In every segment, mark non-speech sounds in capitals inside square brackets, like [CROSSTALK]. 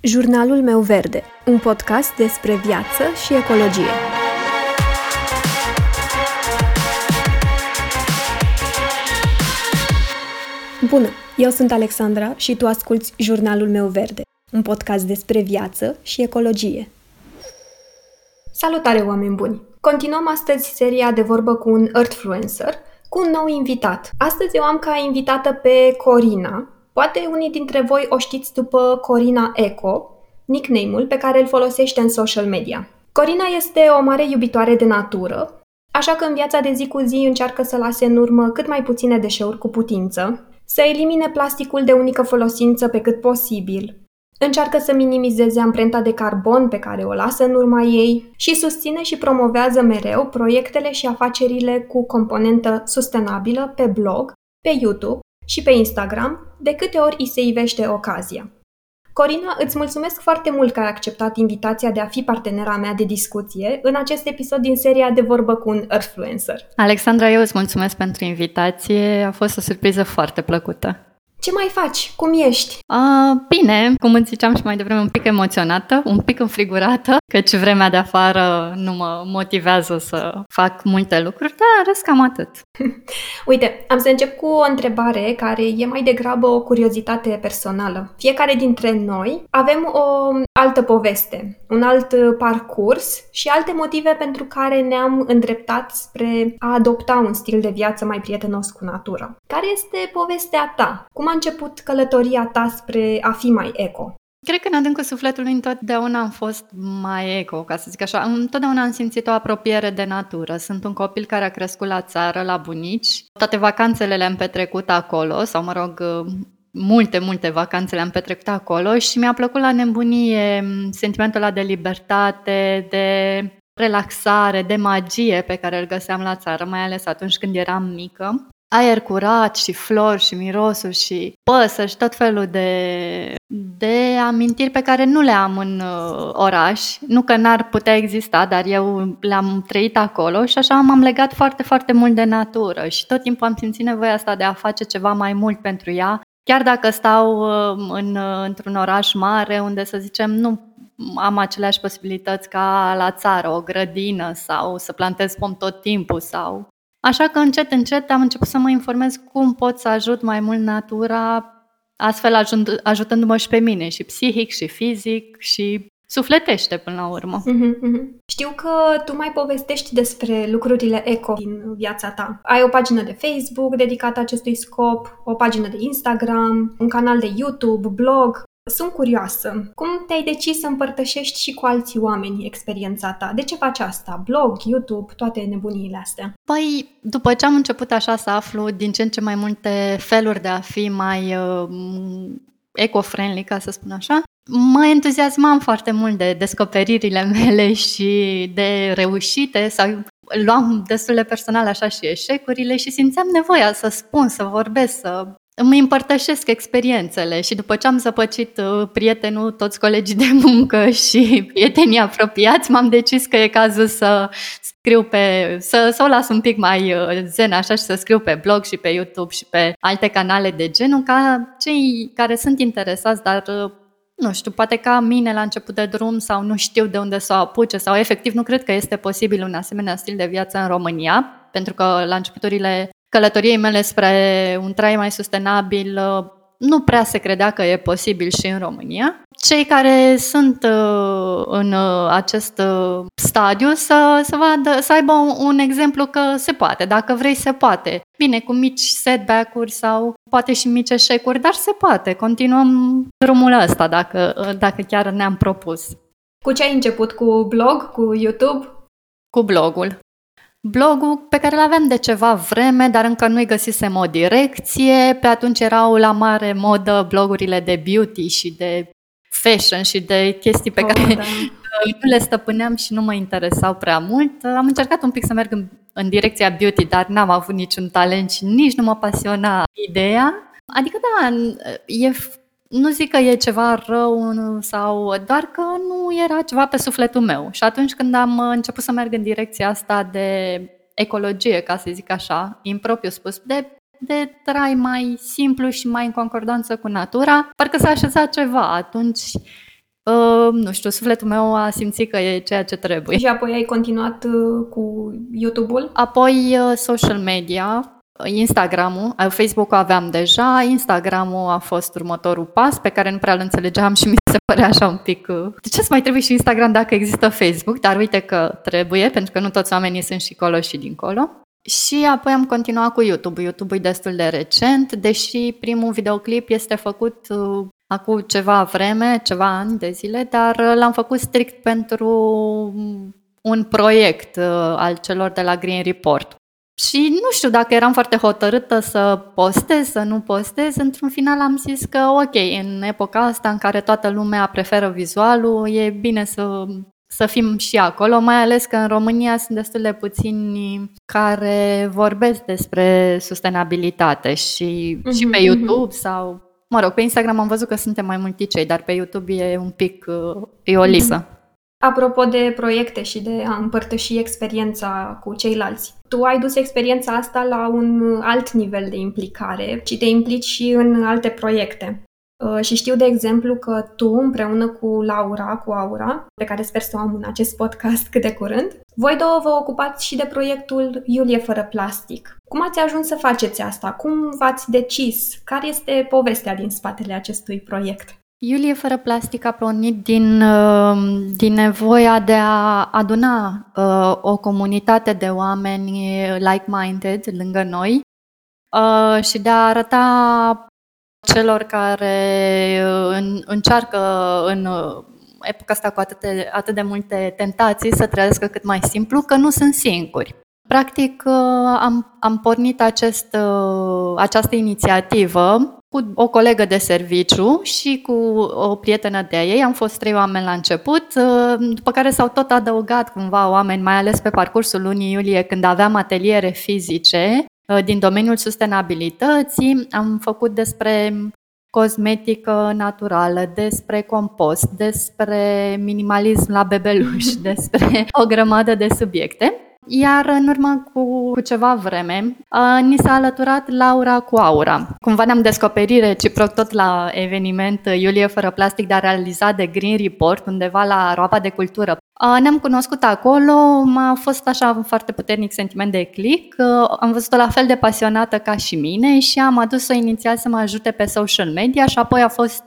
Jurnalul meu verde, un podcast despre viață și ecologie. Bună, eu sunt Alexandra și tu asculți Jurnalul meu verde, un podcast despre viață și ecologie. Salutare, oameni buni! Continuăm astăzi seria de vorbă cu un Earthfluencer, cu un nou invitat. Astăzi eu am ca invitată pe Corina, Poate unii dintre voi o știți după Corina Eco, nickname-ul pe care îl folosește în social media. Corina este o mare iubitoare de natură, așa că în viața de zi cu zi încearcă să lase în urmă cât mai puține deșeuri cu putință, să elimine plasticul de unică folosință pe cât posibil, încearcă să minimizeze amprenta de carbon pe care o lasă în urma ei și susține și promovează mereu proiectele și afacerile cu componentă sustenabilă pe blog, pe YouTube și pe Instagram, de câte ori îi se ivește ocazia. Corina, îți mulțumesc foarte mult că ai acceptat invitația de a fi partenera mea de discuție în acest episod din seria de vorbă cu un Earthfluencer. Alexandra, eu îți mulțumesc pentru invitație, a fost o surpriză foarte plăcută. Ce mai faci? Cum ești? Uh, bine, cum îți ziceam și mai devreme, un pic emoționată, un pic înfrigurată, căci vremea de afară nu mă motivează să fac multe lucruri, dar rest cam atât. [LAUGHS] Uite, am să încep cu o întrebare care e mai degrabă o curiozitate personală. Fiecare dintre noi avem o altă poveste, un alt parcurs și alte motive pentru care ne-am îndreptat spre a adopta un stil de viață mai prietenos cu natura. Care este povestea ta? Cum a început călătoria ta spre a fi mai eco? Cred că în adâncul sufletului întotdeauna am fost mai eco, ca să zic așa. Întotdeauna am simțit o apropiere de natură. Sunt un copil care a crescut la țară, la bunici. Toate vacanțele le-am petrecut acolo, sau mă rog, multe, multe vacanțe le-am petrecut acolo și mi-a plăcut la nebunie sentimentul ăla de libertate, de relaxare, de magie pe care îl găseam la țară, mai ales atunci când eram mică aer curat și flori și mirosuri și păsări și tot felul de, de amintiri pe care nu le am în uh, oraș. Nu că n-ar putea exista, dar eu le-am trăit acolo și așa m-am legat foarte, foarte mult de natură și tot timpul am simțit nevoia asta de a face ceva mai mult pentru ea. Chiar dacă stau uh, în, uh, într-un oraș mare unde, să zicem, nu am aceleași posibilități ca la țară, o grădină sau să plantez pom tot timpul sau Așa că încet, încet am început să mă informez cum pot să ajut mai mult natura, astfel ajut, ajutându-mă și pe mine, și psihic, și fizic, și sufletește până la urmă. Mm-hmm, mm-hmm. Știu că tu mai povestești despre lucrurile eco din viața ta. Ai o pagină de Facebook dedicată acestui scop, o pagină de Instagram, un canal de YouTube, blog. Sunt curioasă. Cum te-ai decis să împărtășești și cu alții oameni experiența ta? De ce faci asta? Blog, YouTube, toate nebuniile astea? Păi, după ce am început așa să aflu din ce în ce mai multe feluri de a fi mai uh, eco-friendly, ca să spun așa, mă entuziasmam foarte mult de descoperirile [LAUGHS] mele și de reușite sau luam destul de personal așa și eșecurile și simțeam nevoia să spun, să vorbesc, să îmi împărtășesc experiențele și după ce am zăpăcit uh, prietenul, toți colegii de muncă [LAUGHS] și prietenii apropiați, m-am decis că e cazul să scriu pe, să, să o las un pic mai uh, zen așa și să scriu pe blog și pe YouTube și pe alte canale de genul ca cei care sunt interesați, dar uh, nu știu, poate ca mine la început de drum sau nu știu de unde să o apuce sau efectiv nu cred că este posibil un asemenea stil de viață în România, pentru că la începuturile călătoriei mele spre un trai mai sustenabil uh, nu prea se credea că e posibil și în România. Cei care sunt uh, în uh, acest stadiu să, să, vadă, să aibă un, un exemplu că se poate, dacă vrei se poate. Bine, cu mici setback-uri sau poate și mici eșecuri, dar se poate. Continuăm drumul ăsta dacă, dacă chiar ne-am propus. Cu ce ai început? Cu blog? Cu YouTube? Cu blogul blogul pe care îl aveam de ceva vreme, dar încă nu-i găsisem o direcție. Pe atunci erau la mare modă blogurile de beauty și de fashion și de chestii pe oh, care da. [LAUGHS] nu le stăpâneam și nu mă interesau prea mult. Am încercat un pic să merg în, în direcția beauty, dar n-am avut niciun talent și nici nu mă pasiona ideea. Adică da, e nu zic că e ceva rău sau doar că nu era ceva pe sufletul meu. Și atunci când am început să merg în direcția asta de ecologie, ca să zic așa, impropriu spus, de, de trai mai simplu și mai în concordanță cu natura, parcă s-a așezat ceva. Atunci uh, nu știu, sufletul meu a simțit că e ceea ce trebuie. Și apoi ai continuat uh, cu YouTube-ul? Apoi uh, social media, Instagram-ul, Facebook-ul aveam deja, Instagram-ul a fost următorul pas pe care nu prea îl înțelegeam și mi se părea așa un pic de ce să mai trebuie și Instagram dacă există Facebook, dar uite că trebuie, pentru că nu toți oamenii sunt și colo și dincolo. Și apoi am continuat cu YouTube. YouTube e destul de recent, deși primul videoclip este făcut uh, acum ceva vreme, ceva ani de zile, dar uh, l-am făcut strict pentru un proiect uh, al celor de la Green Report. Și nu știu dacă eram foarte hotărâtă să postez, să nu postez, într-un final am zis că ok, în epoca asta în care toată lumea preferă vizualul, e bine să, să fim și acolo, mai ales că în România sunt destul de puțini care vorbesc despre sustenabilitate și, mm-hmm, și pe mhm, mhm. YouTube mm-hmm. sau, mă rog, pe Instagram am văzut că suntem mai mulți cei, dar pe YouTube e un pic, e o lisă. Mm-hmm. Apropo de proiecte și de a împărtăși experiența cu ceilalți, tu ai dus experiența asta la un alt nivel de implicare și te implici și în alte proiecte. Uh, și știu, de exemplu, că tu, împreună cu Laura, cu Aura, pe care sper să o am în acest podcast cât de curând, voi două vă ocupați și de proiectul Iulie fără plastic. Cum ați ajuns să faceți asta? Cum v-ați decis? Care este povestea din spatele acestui proiect? Iulie fără plastic a pornit din, uh, din nevoia de a aduna uh, o comunitate de oameni like-minded lângă noi uh, și de a arăta celor care încearcă în epoca asta cu atât de, atât de multe tentații să trăiască cât mai simplu, că nu sunt singuri. Practic, am, am pornit acest, această inițiativă cu o colegă de serviciu și cu o prietenă de ei. Am fost trei oameni la început, uh, după care s-au tot adăugat cumva oameni, mai ales pe parcursul lunii iulie, când aveam ateliere fizice uh, din domeniul sustenabilității. Am făcut despre cosmetică naturală, despre compost, despre minimalism la bebeluș, [LAUGHS] despre o grămadă de subiecte. Iar în urmă cu, cu ceva vreme, uh, ni s-a alăturat Laura cu Aura. Cumva ne-am descoperit reciproc tot la eveniment Iulie fără plastic, dar realizat de Green Report, undeva la Roapa de Cultură. Uh, ne-am cunoscut acolo, m-a fost așa un foarte puternic sentiment de click. Uh, am văzut-o la fel de pasionată ca și mine și am adus-o inițial să mă ajute pe social media și apoi a fost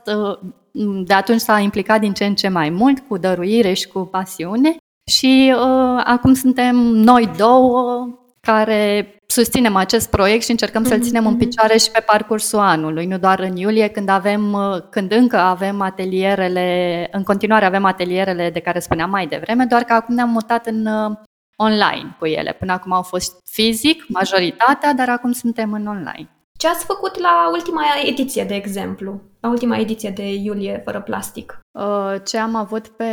de atunci s-a implicat din ce în ce mai mult cu dăruire și cu pasiune și uh, acum suntem noi două care susținem acest proiect și încercăm să-l ținem în mhm. picioare și pe parcursul anului, nu doar în iulie, când avem, uh, când încă avem atelierele, în continuare avem atelierele de care spuneam mai devreme, doar că acum ne-am mutat în uh, online cu ele. Până acum au fost fizic, majoritatea, dar acum suntem în online. Ce ați făcut la ultima ediție, de exemplu? La ultima ediție de iulie fără plastic? Uh, ce am avut pe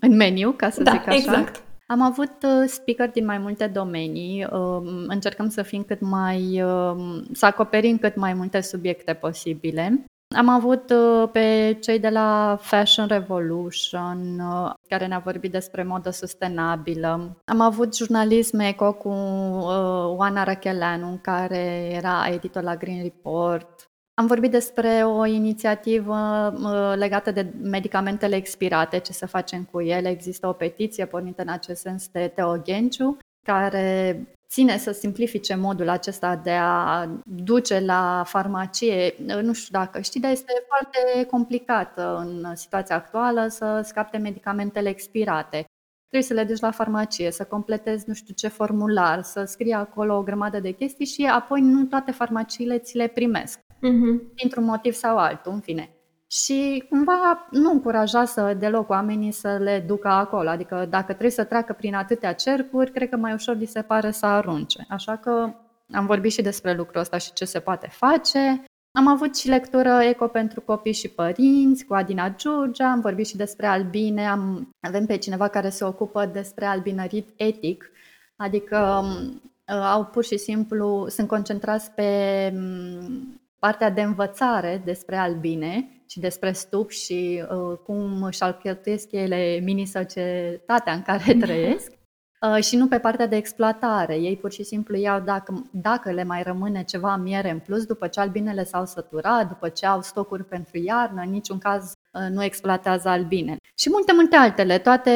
în meniu, ca să da, zic așa. exact. Am avut uh, speaker din mai multe domenii, um, încercăm să fim cât mai, um, să acoperim cât mai multe subiecte posibile. Am avut uh, pe cei de la Fashion Revolution, uh, care ne-a vorbit despre modă sustenabilă. Am avut jurnalism eco cu Oana Racheleanu, care era editor la Green Report. Am vorbit despre o inițiativă legată de medicamentele expirate, ce să facem cu ele. Există o petiție pornită în acest sens de Teo Genciu, care ține să simplifice modul acesta de a duce la farmacie. Nu știu dacă știi, dar este foarte complicat în situația actuală să scapte medicamentele expirate. Trebuie să le duci la farmacie, să completezi nu știu ce formular, să scrii acolo o grămadă de chestii și apoi nu toate farmaciile ți le primesc. Uh-huh. Dintr-un motiv sau altul, în fine. Și cumva nu încurajează deloc oamenii să le ducă acolo. Adică dacă trebuie să treacă prin atâtea cercuri, cred că mai ușor li se pare să arunce. Așa că am vorbit și despre lucrul ăsta și ce se poate face. Am avut și lectură eco pentru copii și părinți cu Adina Giurgia, am vorbit și despre albine, am, avem pe cineva care se ocupă despre albinărit etic, adică um, au pur și simplu, sunt concentrați pe um, partea de învățare despre albine și despre stup și uh, cum își alcătuiesc ele mini-societatea în care trăiesc uh, și nu pe partea de exploatare. Ei pur și simplu iau dacă, dacă le mai rămâne ceva miere în plus după ce albinele s-au săturat, după ce au stocuri pentru iarnă, în niciun caz nu exploatează albine. Și multe, multe altele. Toate,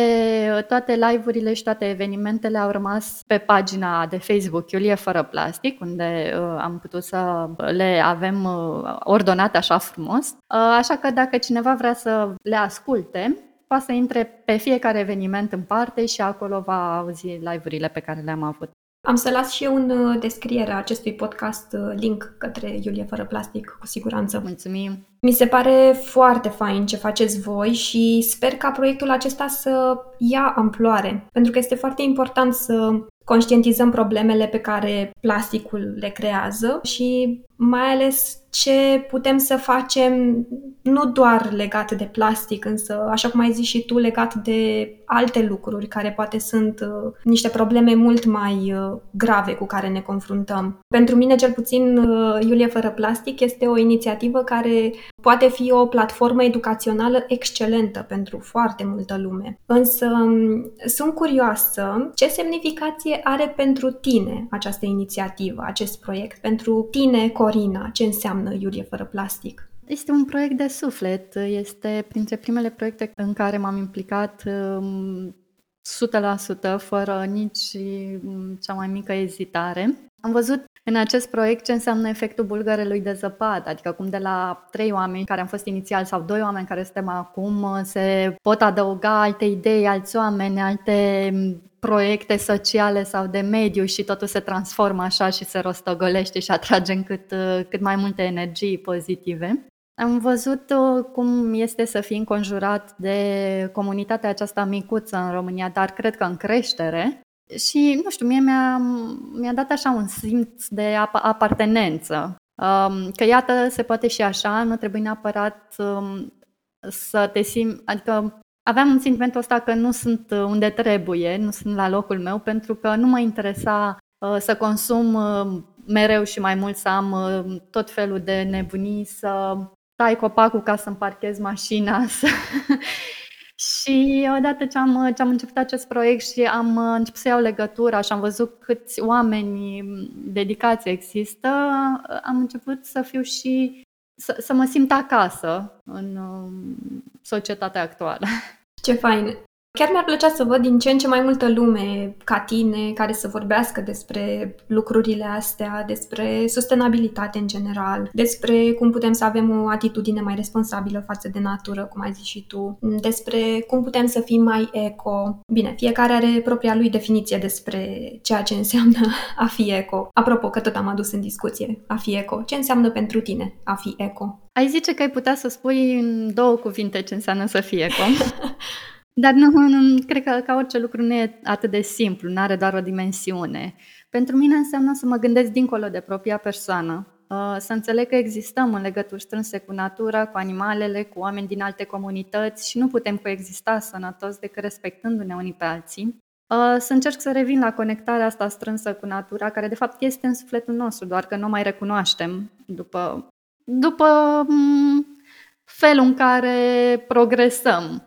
toate live-urile și toate evenimentele au rămas pe pagina de Facebook Iulie Fără Plastic, unde uh, am putut să le avem uh, ordonate așa frumos. Uh, așa că dacă cineva vrea să le asculte, poate să intre pe fiecare eveniment în parte și acolo va auzi live-urile pe care le-am avut. Am să las și eu în uh, descriere a acestui podcast uh, link către Iulie Fără Plastic, cu siguranță. Mulțumim! Mi se pare foarte fain ce faceți voi și sper ca proiectul acesta să ia amploare, pentru că este foarte important să conștientizăm problemele pe care plasticul le creează și mai ales ce putem să facem nu doar legat de plastic, însă, așa cum ai zis și tu, legat de alte lucruri care poate sunt uh, niște probleme mult mai uh, grave cu care ne confruntăm. Pentru mine, cel puțin, uh, Iulie Fără Plastic este o inițiativă care poate fi o platformă educațională excelentă pentru foarte multă lume. Însă, um, sunt curioasă ce semnificație are pentru tine această inițiativă, acest proiect, pentru tine, Corina, ce înseamnă Iulie Fără Plastic? Este un proiect de suflet. Este printre primele proiecte în care m-am implicat 100%, um, fără nici um, cea mai mică ezitare. Am văzut în acest proiect ce înseamnă efectul bulgarelui de zăpadă, adică cum de la trei oameni care am fost inițial sau doi oameni care suntem acum se pot adăuga alte idei, alți oameni, alte um, proiecte sociale sau de mediu și totul se transformă așa și se rostogolește și atrage în cât, uh, cât mai multe energii pozitive. Am văzut uh, cum este să fii înconjurat de comunitatea aceasta micuță în România, dar cred că în creștere. Și, nu știu, mie mi-a, mi-a dat așa un simț de apartenență. Um, că iată, se poate și așa, nu trebuie neapărat um, să te simți, adică aveam un sentimentul ăsta că nu sunt unde trebuie, nu sunt la locul meu, pentru că nu mă interesa uh, să consum uh, mereu și mai mult, să am tot felul de nebunii, să tai copacul ca să-mi parchez mașina. [LAUGHS] Să... și odată ce am, ce am început acest proiect și am început să iau legătura și am văzut câți oameni dedicați există, am început să fiu și să, să mă simt acasă în um, societatea actuală. Ce fain! Chiar mi-ar plăcea să văd din ce în ce mai multă lume ca tine care să vorbească despre lucrurile astea, despre sustenabilitate în general, despre cum putem să avem o atitudine mai responsabilă față de natură, cum ai zis și tu, despre cum putem să fim mai eco. Bine, fiecare are propria lui definiție despre ceea ce înseamnă a fi eco. Apropo, că tot am adus în discuție a fi eco. Ce înseamnă pentru tine a fi eco? Ai zice că ai putea să spui în două cuvinte ce înseamnă să fii eco. [LAUGHS] Dar nu, nu, cred că ca orice lucru nu e atât de simplu, nu are doar o dimensiune. Pentru mine înseamnă să mă gândesc dincolo de propria persoană, uh, să înțeleg că existăm în legături strânse cu natura, cu animalele, cu oameni din alte comunități și nu putem coexista sănătos decât respectându-ne unii pe alții. Uh, să încerc să revin la conectarea asta strânsă cu natura, care de fapt este în sufletul nostru, doar că nu mai recunoaștem după, după mm, felul în care progresăm.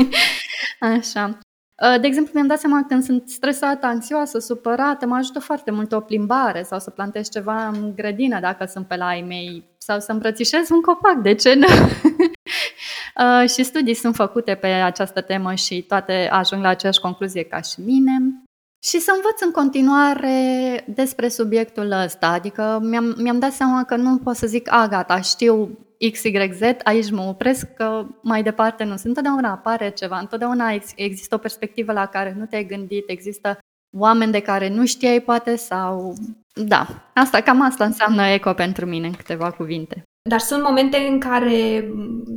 [LAUGHS] Așa. Uh, de exemplu, mi-am dat seama că când sunt stresată, anxioasă, supărată, mă ajută foarte mult o plimbare sau să plantez ceva în grădină dacă sunt pe la ai mei sau să îmbrățișez un copac, de ce nu? uh, [LAUGHS] și studii sunt făcute pe această temă și toate ajung la aceeași concluzie ca și mine. Și să învăț în continuare despre subiectul ăsta, adică mi-am, mi-am dat seama că nu pot să zic, a, gata, știu XYZ, aici mă opresc că mai departe nu. Întotdeauna apare ceva, întotdeauna există o perspectivă la care nu te-ai gândit, există oameni de care nu știai poate sau... Da, asta, cam asta înseamnă eco pentru mine în câteva cuvinte. Dar sunt momente în care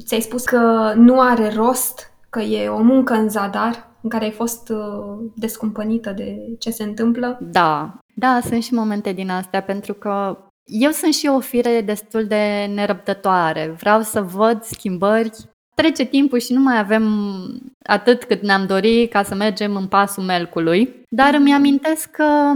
ți-ai spus că nu are rost, că e o muncă în zadar, în care ai fost uh, descumpănită de ce se întâmplă? Da, da, sunt și momente din astea, pentru că eu sunt și o fire destul de nerăbdătoare. Vreau să văd schimbări. Trece timpul și nu mai avem atât cât ne-am dorit ca să mergem în pasul melcului. Dar îmi amintesc că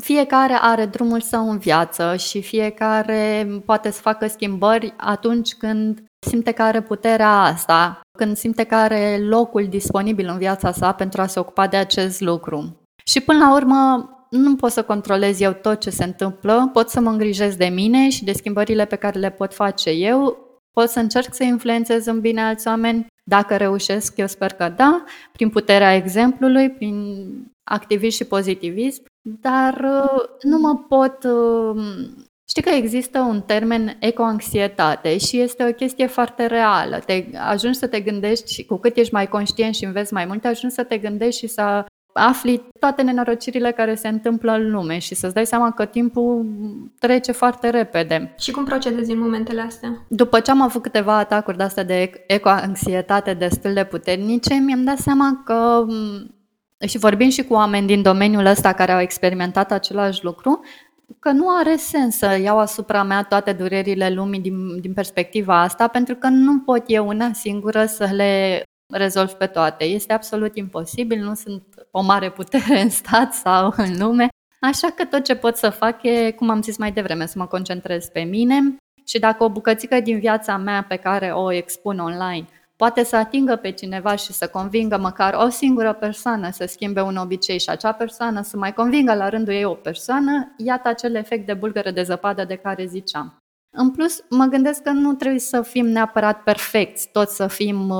fiecare are drumul său în viață și fiecare poate să facă schimbări atunci când simte că are puterea asta, când simte că are locul disponibil în viața sa pentru a se ocupa de acest lucru. Și până la urmă, nu pot să controlez eu tot ce se întâmplă, pot să mă îngrijesc de mine și de schimbările pe care le pot face eu, pot să încerc să influențez în bine alți oameni. Dacă reușesc, eu sper că da, prin puterea exemplului, prin activism și pozitivism, dar uh, nu mă pot uh, Știi că există un termen ecoanxietate și este o chestie foarte reală. Te ajungi să te gândești și cu cât ești mai conștient și înveți mai mult, ajungi să te gândești și să afli toate nenorocirile care se întâmplă în lume și să-ți dai seama că timpul trece foarte repede. Și cum procedezi în momentele astea? După ce am avut câteva atacuri de-astea de ecoanxietate destul de puternice, mi-am dat seama că și vorbim și cu oameni din domeniul ăsta care au experimentat același lucru, că nu are sens să iau asupra mea toate durerile lumii din, din perspectiva asta, pentru că nu pot eu una singură să le rezolv pe toate. Este absolut imposibil, nu sunt o mare putere în stat sau în lume, așa că tot ce pot să fac e, cum am zis mai devreme, să mă concentrez pe mine și dacă o bucățică din viața mea pe care o expun online poate să atingă pe cineva și să convingă măcar o singură persoană să schimbe un obicei și acea persoană să mai convingă la rândul ei o persoană, iată acel efect de bulgără de zăpadă de care ziceam. În plus, mă gândesc că nu trebuie să fim neapărat perfecți, toți să fim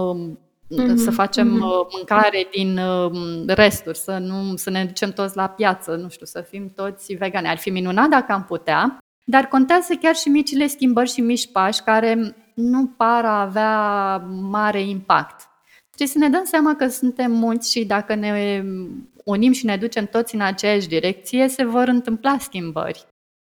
mm-hmm. să facem mm-hmm. mâncare din um, resturi, să nu să ne ducem toți la piață, nu știu, să fim toți vegani. Ar fi minunat dacă am putea, dar contează chiar și micile schimbări și mici pași care nu par a avea mare impact. Trebuie să ne dăm seama că suntem mulți și dacă ne unim și ne ducem toți în aceeași direcție, se vor întâmpla schimbări.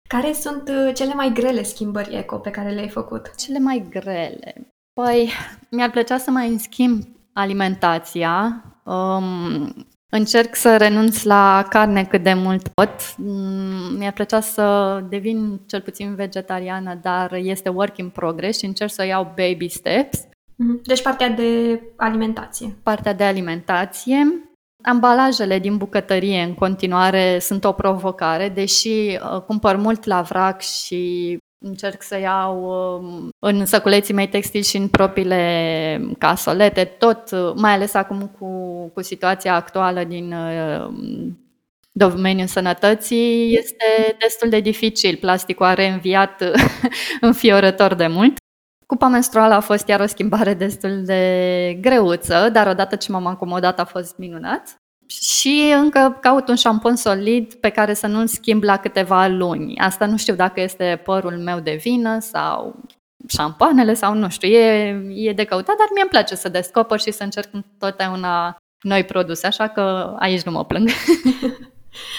Care sunt uh, cele mai grele schimbări eco pe care le-ai făcut? Cele mai grele? Păi, mi-ar plăcea să mai schimb alimentația. Um, Încerc să renunț la carne cât de mult pot. Mm, mi-ar plăcea să devin cel puțin vegetariană, dar este work in progress și încerc să iau baby steps. Mhm. Deci partea de alimentație. Partea de alimentație. Ambalajele din bucătărie în continuare sunt o provocare, deși uh, cumpăr mult la vrac și Încerc să iau um, în săculeții mei textili și în propriile casolete, tot, uh, mai ales acum cu, cu situația actuală din uh, domeniul sănătății, este destul de dificil. Plasticul a reînviat [LAUGHS] înfiorător de mult. Cupa menstruală a fost iar o schimbare destul de greuță, dar odată ce m-am acomodat a fost minunat și încă caut un șampon solid pe care să nu-l schimb la câteva luni. Asta nu știu dacă este părul meu de vină sau șampoanele sau nu știu, e, e de căutat, dar mie îmi place să descoper și să încerc întotdeauna noi produse, așa că aici nu mă plâng. [LAUGHS]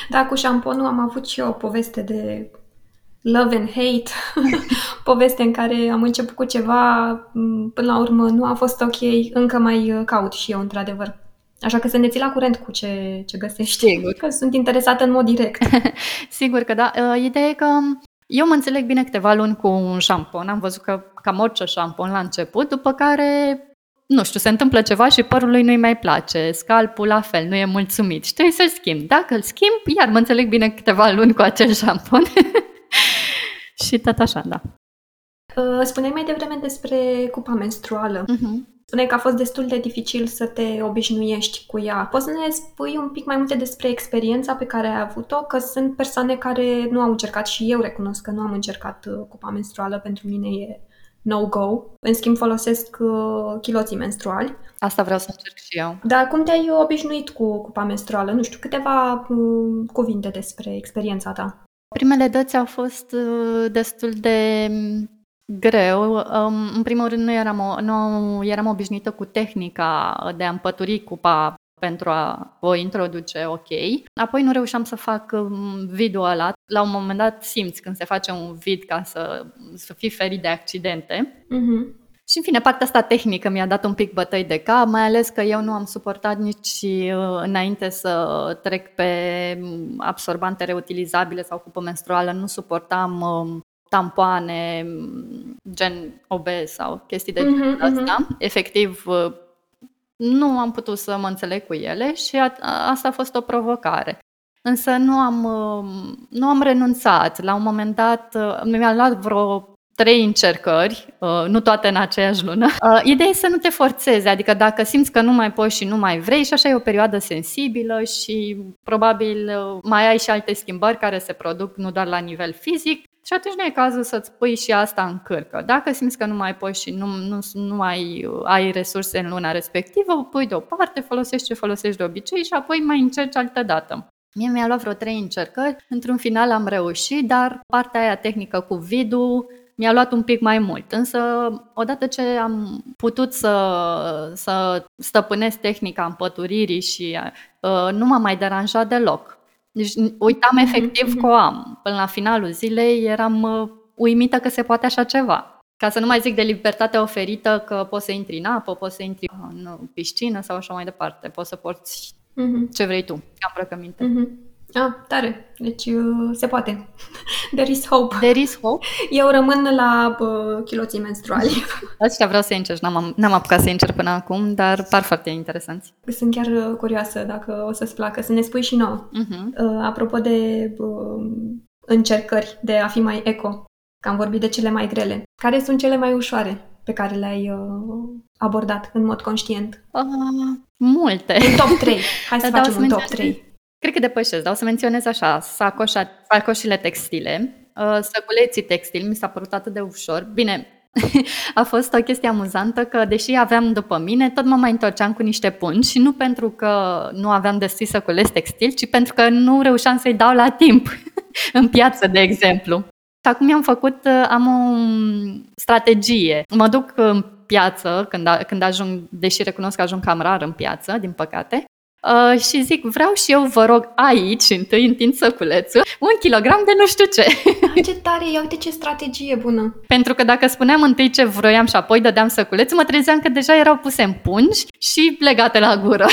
Da, cu șamponul am avut și eu o poveste de love and hate, [LAUGHS] poveste în care am început cu ceva, până la urmă nu a fost ok, încă mai caut și eu, într-adevăr. Așa că să ne ții la curent cu ce, ce găsești. Sigur. Că sunt interesată în mod direct. [LAUGHS] Sigur că da. Uh, ideea e că eu mă înțeleg bine câteva luni cu un șampon. Am văzut că cam orice șampon la început, după care nu știu, se întâmplă ceva și părul lui nu-i mai place, scalpul la fel, nu e mulțumit și trebuie să-l schimb. Dacă îl schimb, iar mă înțeleg bine câteva luni cu acel șampon. [LAUGHS] și tot așa, da. Uh, spuneai mai devreme despre cupa menstruală. Uh-huh. Spune că a fost destul de dificil să te obișnuiești cu ea. Poți să ne spui un pic mai multe despre experiența pe care ai avut-o? Că sunt persoane care nu au încercat și eu recunosc că nu am încercat uh, cupa menstruală. Pentru mine e no-go. În schimb, folosesc uh, chiloții menstruali. Asta vreau să încerc și eu. Dar cum te-ai obișnuit cu cupa menstruală? Nu știu, câteva uh, cuvinte despre experiența ta. Primele dăți au fost destul de Greu. În primul rând nu eram, nu eram obișnuită cu tehnica de a împături cupa pentru a o introduce ok. Apoi nu reușeam să fac um, video ăla. La un moment dat simți când se face un vid ca să, să fii ferit de accidente. Uh-huh. Și în fine, partea asta tehnică mi-a dat un pic bătăi de cap, mai ales că eu nu am suportat nici uh, înainte să trec pe um, absorbante reutilizabile sau cupă menstruală, nu suportam um, tampoane, gen OB sau chestii de genul uh-huh, ăsta. Uh-huh. Efectiv, uh, nu am putut să mă înțeleg cu ele și a, asta a fost o provocare. Însă nu am, uh, nu am renunțat. La un moment dat uh, mi-a luat vreo trei încercări, nu toate în aceeași lună. Ideea e să nu te forțezi, adică dacă simți că nu mai poți și nu mai vrei și așa e o perioadă sensibilă și probabil mai ai și alte schimbări care se produc nu doar la nivel fizic, Și atunci nu e cazul să-ți pui și asta în cârcă. Dacă simți că nu mai poți și nu, nu, nu mai ai resurse în luna respectivă, o pui deoparte, folosești ce folosești de obicei și apoi mai încerci altă dată. Mie mi-a luat vreo trei încercări, într-un final am reușit, dar partea aia tehnică cu vidu mi-a luat un pic mai mult. Însă, odată ce am putut să, să stăpânesc tehnica împăturirii și uh, nu m-a mai deranjat deloc. Deci uitam mhm, efectiv mhm. că o am. Până la finalul zilei eram uh, uimită că se poate așa ceva. Ca să nu mai zic de libertatea oferită că poți să intri în apă, poți să intri în piscină sau așa mai departe. Poți să porți mm-hmm. ce vrei tu, ca îmbrăcăminte. Mm-hmm. Ah, tare. Deci uh, se poate. [LAUGHS] There is hope. There is hope. Eu rămân la uh, chiloții menstruali. [LAUGHS] Asta vreau să încerc. N-am, n-am apucat să încerc până acum, dar par foarte interesanți. Sunt chiar uh, curioasă dacă o să-ți placă. Să ne spui și nouă. Uh-huh. Uh, apropo de uh, încercări de a fi mai eco, că am vorbit de cele mai grele. Care sunt cele mai ușoare pe care le-ai uh, abordat în mod conștient? Uh, multe. În top 3. Hai să facem un top 3. Cred că depășesc, dar o să menționez așa, sacoșa, sacoșile textile, uh, săculeții textili, mi s-a părut atât de ușor. Bine, [LAUGHS] a fost o chestie amuzantă că, deși aveam după mine, tot mă mai întorceam cu niște pungi și nu pentru că nu aveam destui săculeți textil, ci pentru că nu reușeam să-i dau la timp [LAUGHS] în piață, de exemplu. Și acum am făcut, uh, am o strategie. Mă duc în piață când, când ajung, deși recunosc că ajung cam rar în piață, din păcate, Uh, și zic, vreau și eu, vă rog, aici, întâi întind săculețul, un kilogram de nu știu ce. Ce tare, ia uite ce strategie bună. [LAUGHS] Pentru că dacă spuneam întâi ce vroiam și apoi dădeam săculețul, mă trezeam că deja erau puse în pungi și legate la gură.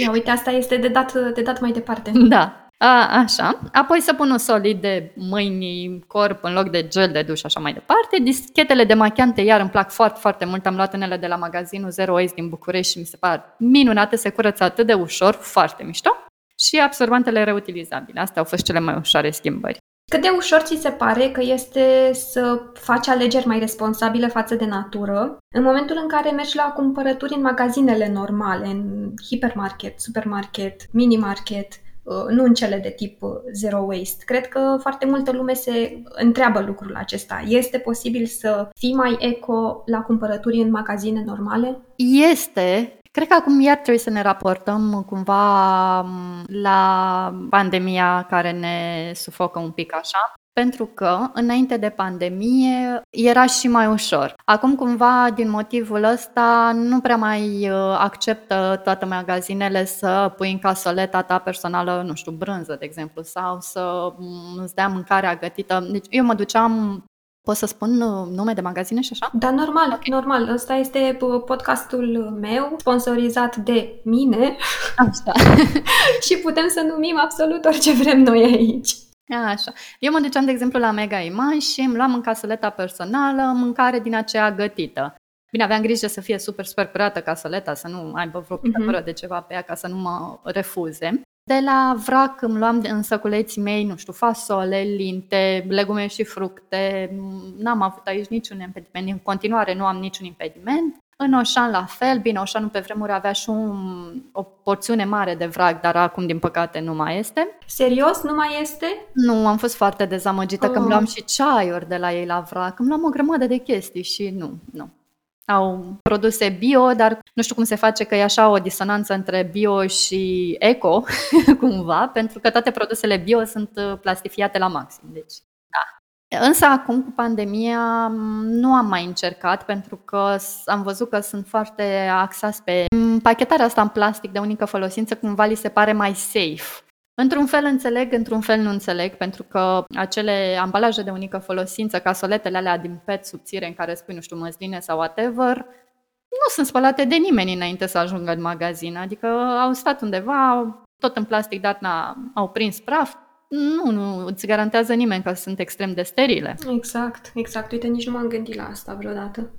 Ia uite, asta este de dat, de dat mai departe. Da. A, așa. Apoi să pun un solid de mâini, corp în loc de gel de duș, așa mai departe. Dischetele de machiante iar îmi plac foarte, foarte mult. Am luat unele de la magazinul Zero Waste din București și mi se par minunate, se curăță atât de ușor, foarte mișto. Și absorbantele reutilizabile. Astea au fost cele mai ușoare schimbări. Cât de ușor ți se pare că este să faci alegeri mai responsabile față de natură în momentul în care mergi la cumpărături în magazinele normale, în hipermarket, supermarket, mini-market, Uh, nu în cele de tip uh, zero waste. Cred că foarte multă lume se întreabă lucrul acesta. Este posibil să fii mai eco la cumpărături în magazine normale? Este, Cred că acum iar trebuie să ne raportăm cumva um, la pandemia care ne sufocă un pic așa pentru că înainte de pandemie era și mai ușor. Acum cumva din motivul ăsta nu prea mai uh, acceptă toate magazinele să pui în casoleta ta personală, nu știu, brânză, de exemplu, sau să mm, îți dea mâncarea gătită. Deci eu mă duceam Pot să spun uh, nume de magazine și așa? Da, normal, okay. normal. Ăsta este uh, podcastul meu, sponsorizat de mine. Așa. [LAUGHS] și putem să numim absolut orice vrem noi aici. Așa. Eu mă duceam, de exemplu, la Mega Image și îmi luam în casoleta personală mâncare din aceea gătită. Bine, aveam grijă să fie super, super curată casoleta, să nu aibă vreo picătură uh-huh. de ceva pe ea ca să nu mă refuze. De la vrac îmi luam în săculeții mei, nu știu, fasole, linte, legume și fructe. N-am avut aici niciun impediment. În continuare nu am niciun impediment. În Oșan la fel, bine, Oșanul pe vremuri avea și un, o porțiune mare de vrag, dar acum din păcate nu mai este. Serios? Nu mai este? Nu, am fost foarte dezamăgită oh. că îmi luam și ceaiuri de la ei la vrag, îmi luam o grămadă de chestii și nu, nu. Au produse bio, dar nu știu cum se face că e așa o disonanță între bio și eco, [LAUGHS] cumva, pentru că toate produsele bio sunt uh, plastifiate la maxim. Deci Însă acum cu pandemia nu am mai încercat pentru că am văzut că sunt foarte axați pe pachetarea asta în plastic de unică folosință, cumva li se pare mai safe. Într-un fel înțeleg, într-un fel nu înțeleg, pentru că acele ambalaje de unică folosință, casoletele alea din pet subțire în care spui, nu știu, măsline sau whatever, nu sunt spălate de nimeni înainte să ajungă în magazin. Adică au stat undeva, tot în plastic, dar au prins praf, nu, nu îți garantează nimeni că sunt extrem de sterile. Exact, exact. Uite, nici nu m-am gândit la asta vreodată.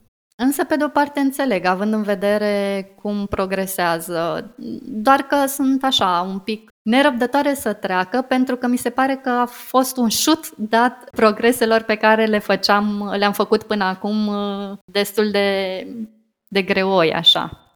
Însă, pe de-o parte, înțeleg, având în vedere cum progresează, doar că sunt așa, un pic nerăbdătoare să treacă, pentru că mi se pare că a fost un șut dat progreselor pe care le făceam, le-am făcut până acum destul de, de greoi, așa.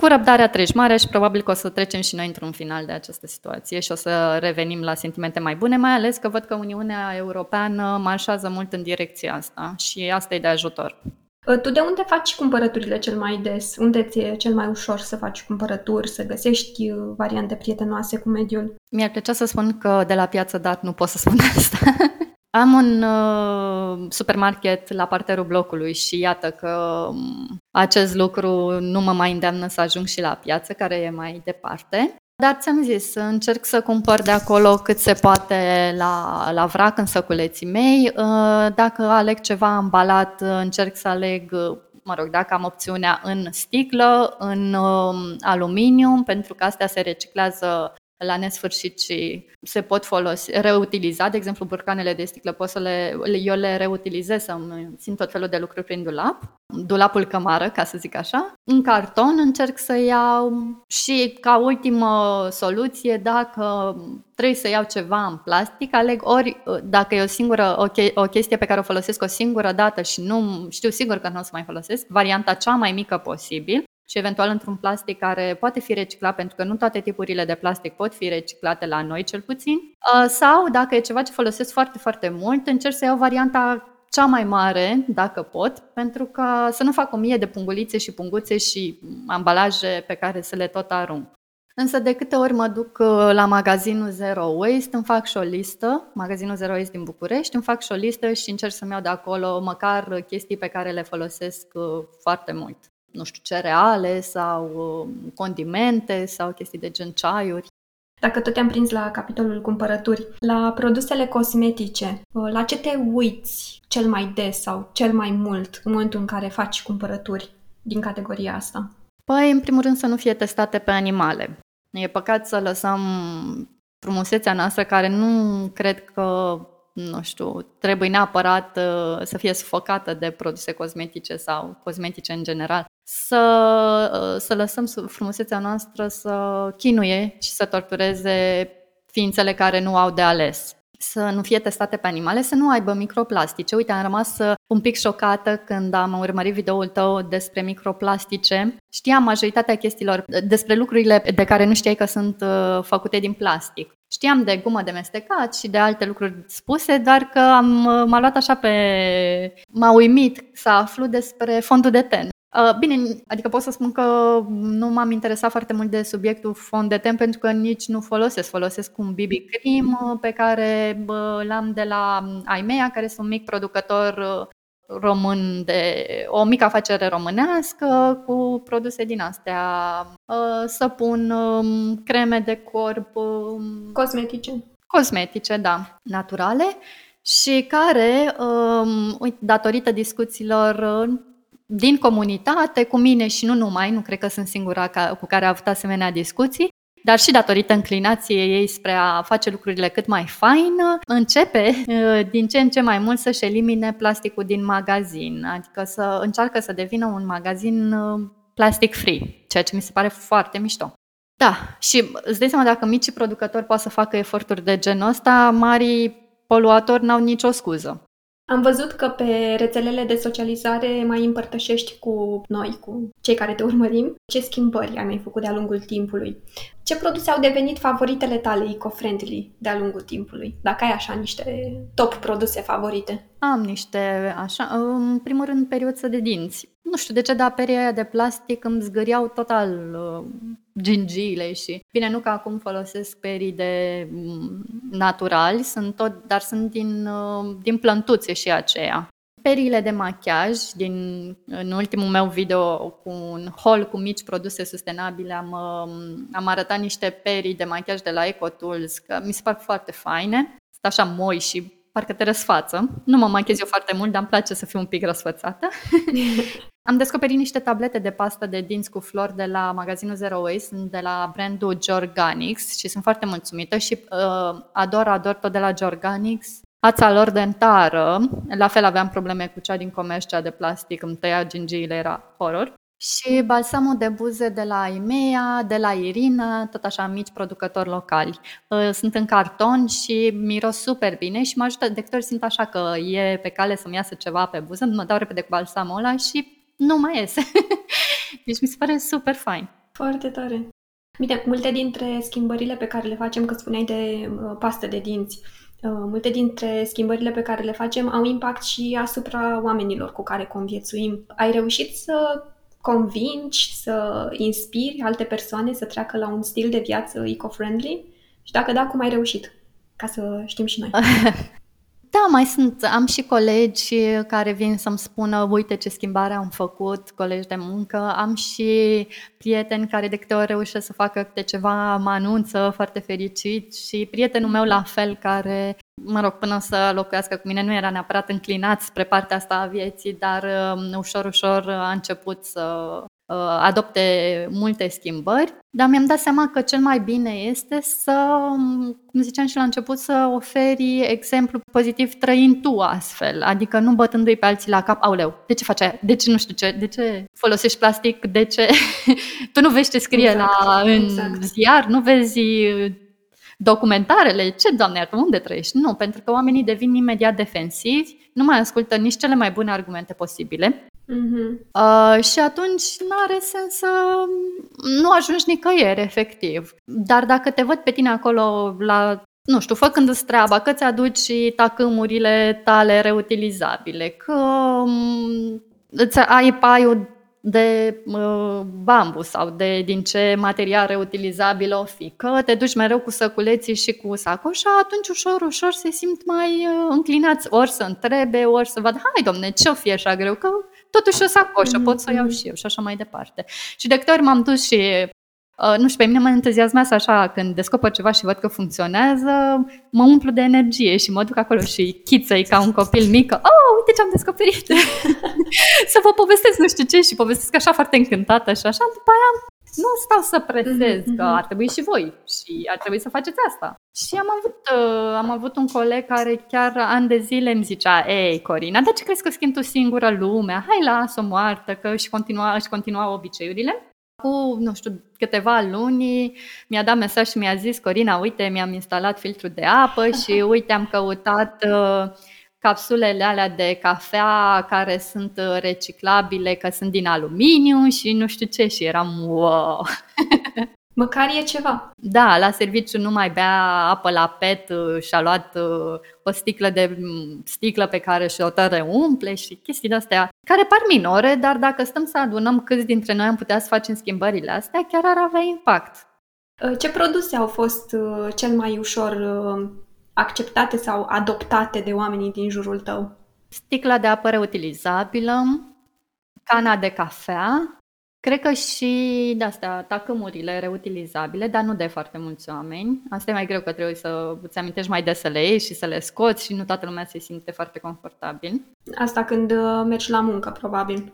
Cu răbdarea treci mare și probabil că o să trecem și noi într-un final de această situație și o să revenim la sentimente mai bune, mai ales că văd că Uniunea Europeană marșează mult în direcția asta și asta e de ajutor. Ă, tu de unde faci cumpărăturile cel mai des? Unde ți e cel mai ușor să faci cumpărături, să găsești ă, variante prietenoase cu mediul? Mi-ar plăcea să spun că de la piață dat nu pot să spun [LAUGHS] asta. Am un uh, supermarket la parterul blocului și iată că um, acest lucru nu mă mai îndeamnă să ajung și la piață, care e mai departe. Dar ți-am zis, încerc să cumpăr de acolo cât se poate la, la vrac în săculeții mei. Uh, dacă aleg ceva ambalat, încerc să aleg mă rog, dacă am opțiunea în sticlă, în um, aluminiu, pentru că astea se reciclează la nesfârșit și se pot folosi, reutiliza, de exemplu, burcanele de sticlă, pot să le, eu le reutilizez, să țin tot felul de lucruri prin dulap, dulapul cămară, ca să zic așa. În carton încerc să iau și ca ultimă soluție, dacă trebuie să iau ceva în plastic, aleg ori dacă e o singură, o, che- o chestie pe care o folosesc o singură dată și nu știu sigur că nu o să mai folosesc, varianta cea mai mică posibil, și eventual într-un plastic care poate fi reciclat, pentru că nu toate tipurile de plastic pot fi reciclate la noi cel puțin. Uh, sau dacă e ceva ce folosesc foarte, foarte mult, încerc să iau varianta cea mai mare, dacă pot, pentru că să nu fac o mie de pungulițe și punguțe și ambalaje pe care să le tot arunc. Însă de câte ori mă duc uh, la magazinul Zero Waste, îmi fac și o listă, magazinul Zero Waste din București, îmi fac și o listă și încerc să-mi iau de acolo măcar chestii pe care le folosesc uh, foarte mult nu știu, cereale sau um, condimente sau chestii de gen ceaiuri. Dacă tot te-am prins la capitolul cumpărături, la produsele cosmetice, uh, la ce te uiți cel mai des sau cel mai mult în momentul în care faci cumpărături din categoria asta? Păi, în primul rând, să nu fie testate pe animale. E păcat să lăsăm frumusețea noastră, care nu cred că nu știu, trebuie neapărat uh, să fie sufocată de produse cosmetice sau cosmetice în general să, să lăsăm frumusețea noastră să chinuie și să tortureze ființele care nu au de ales. Să nu fie testate pe animale, să nu aibă microplastice. Uite, am rămas uh, un pic șocată când am urmărit videoul tău despre microplastice. Știam majoritatea chestiilor despre lucrurile de care nu știai că sunt uh, făcute din plastic. Știam de gumă de mestecat și de alte lucruri spuse, dar că am, uh, m-a luat așa pe... m-a uimit să aflu despre fondul de ten. Uh, bine, adică pot să spun că nu m-am interesat foarte mult de subiectul fond de ten pentru că nici nu folosesc. Folosesc un BB Cream uh, pe care l-am de la Aimea, care este un mic producător uh, român de o mică afacere românească cu produse din astea, săpun, um, creme de corp, um, cosmetice. Cosmetice, da, naturale și care, um, datorită discuțiilor din comunitate, cu mine și nu numai, nu cred că sunt singura ca, cu care a avut asemenea discuții, dar și datorită înclinației ei spre a face lucrurile cât mai fain, începe [LAUGHS] uh, din ce în ce mai mult să-și elimine plasticul din magazin, adică să încearcă să devină un magazin uh, plastic free, ceea ce mi se pare foarte mișto. Da, și îți dai seama dacă micii producători pot să facă eforturi de genul ăsta, mari poluatori n-au nicio scuză. Am văzut că pe rețelele de socializare mai împărtășești cu noi, cu cei care te urmărim, ce schimbări ai mai făcut de-a lungul timpului. Ce produse au devenit favoritele tale eco-friendly de-a lungul timpului? Dacă ai așa niște top produse favorite. Am niște, așa, în primul rând, periuță de dinți. Nu știu de ce, dar peria de plastic îmi zgâriau total uh, gingiile și... Bine, nu că acum folosesc perii de um, naturali, sunt tot, dar sunt din, uh, din plântuțe și aceea. Periile de machiaj, din, în ultimul meu video cu un haul cu mici produse sustenabile, am, um, am arătat niște perii de machiaj de la EcoTools, că mi se par foarte faine. Sunt așa moi și parcă te răsfață. Nu mă machez eu foarte mult, dar îmi place să fiu un pic răsfățată. [LAUGHS] Am descoperit niște tablete de pastă de dinți cu flori de la magazinul Zero Waste, sunt de la brandul Jorganics și sunt foarte mulțumită și uh, ador, ador tot de la Jorganics. Ața lor dentară, la fel aveam probleme cu cea din comerț, cea de plastic, îmi tăia gingiile, era horror. Și balsamul de buze de la Imea, de la Irina, tot așa mici producători locali. Uh, sunt în carton și miros super bine și mă ajută de câte ori simt așa că e pe cale să-mi iasă ceva pe buză, mă dau repede cu balsamul ăla și nu mai iese. [LAUGHS] deci mi se pare super fain. Foarte tare. Bine, multe dintre schimbările pe care le facem, că spuneai de uh, pastă de dinți, uh, multe dintre schimbările pe care le facem au impact și asupra oamenilor cu care conviețuim. Ai reușit să convingi, să inspiri alte persoane să treacă la un stil de viață eco-friendly? Și dacă da, cum ai reușit? Ca să știm și noi. [LAUGHS] Da, mai sunt, am și colegi care vin să-mi spună, uite ce schimbare am făcut, colegi de muncă, am și prieteni care de câte ori reușesc să facă câte ceva, mă anunță foarte fericit și prietenul meu la fel care, mă rog, până să locuiască cu mine nu era neapărat înclinat spre partea asta a vieții, dar um, ușor, ușor a început să Uh, adopte multe schimbări, dar mi-am dat seama că cel mai bine este să, cum ziceam și la început, să oferi exemplu pozitiv trăind tu astfel, adică nu bătându-i pe alții la cap, auleu, de ce faci aia? De ce nu știu ce? De ce folosești plastic? De ce? [LAUGHS] tu nu vezi ce scrie exact, la, în exact. ziar, nu vezi documentarele, ce, doamne, iartă, unde trăiești? Nu, pentru că oamenii devin imediat defensivi, nu mai ascultă nici cele mai bune argumente posibile Uh-huh. Uh, și atunci nu are sens să nu ajungi nicăieri, efectiv. Dar dacă te văd pe tine acolo la nu știu, făcând-ți treaba, că ți-aduci tacâmurile tale reutilizabile, că um, îți ai paiul de uh, bambu sau de din ce material reutilizabil o fi, că te duci mereu cu săculeții și cu sacoșa, atunci ușor, ușor se simt mai uh, înclinați ori să întrebe, ori să vad, hai domne, ce-o fi așa greu, că totuși o sacoșă, mm-hmm. pot să o iau și eu și așa mai departe. Și de câte ori m-am dus și Uh, nu știu, pe mine mă entuziasmează așa când descoper ceva și văd că funcționează, mă umplu de energie și mă duc acolo și chițăi ca un copil mic, oh, uite ce am descoperit! [LAUGHS] să vă povestesc nu știu ce și povestesc așa foarte încântată și așa, după aia nu stau să presez mm-hmm. că ar trebui și voi și ar trebui să faceți asta. Și am avut, uh, am avut un coleg care chiar ani de zile îmi zicea, ei, Corina, dar ce crezi că schimbi tu singură lumea? Hai, lasă-o moartă, că își continua, își continua obiceiurile. Cu, nu știu, câteva luni mi-a dat mesaj și mi-a zis, Corina, uite, mi-am instalat filtru de apă și [LAUGHS] uite, am căutat uh, capsulele alea de cafea care sunt uh, reciclabile, că sunt din aluminiu și nu știu ce și eram wow. [LAUGHS] Măcar e ceva. Da, la serviciu nu mai bea apă la pet uh, și-a luat uh, o sticlă de mm, sticlă pe care și-o tără umple și chestii de-astea care par minore, dar dacă stăm să adunăm câți dintre noi am putea să facem schimbările astea, chiar ar avea impact. Ce produse au fost cel mai ușor acceptate sau adoptate de oamenii din jurul tău? Sticla de apă reutilizabilă, cana de cafea, cred că și de astea, tacâmurile reutilizabile, dar nu de foarte mulți oameni. Asta e mai greu că trebuie să îți amintești mai des să le iei și să le scoți și nu toată lumea se simte foarte confortabil. Asta când uh, mergi la muncă, probabil.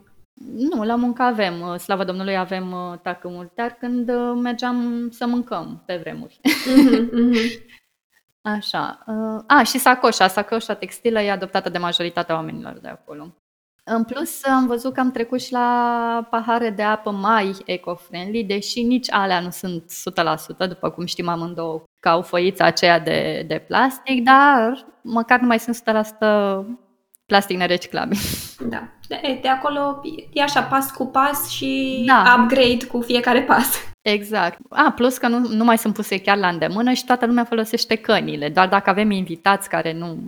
Nu, la muncă avem, uh, slavă Domnului, avem uh, tacâmuri, dar când mergeam să mâncăm pe vremuri. Mm-hmm, mm-hmm. [LAUGHS] Așa. Uh, a, și sacoșa. Sacoșa textilă e adoptată de majoritatea oamenilor de acolo. În plus, am văzut că am trecut și la pahare de apă mai eco-friendly, deși nici alea nu sunt 100%, după cum știm amândouă, ca au foița aceea de, de plastic, dar măcar nu mai sunt 100% plastic nereciclabil. Da. De, de acolo e așa pas cu pas și da. upgrade cu fiecare pas. Exact. A, plus că nu, nu mai sunt puse chiar la îndemână și toată lumea folosește cănile. Doar dacă avem invitați care nu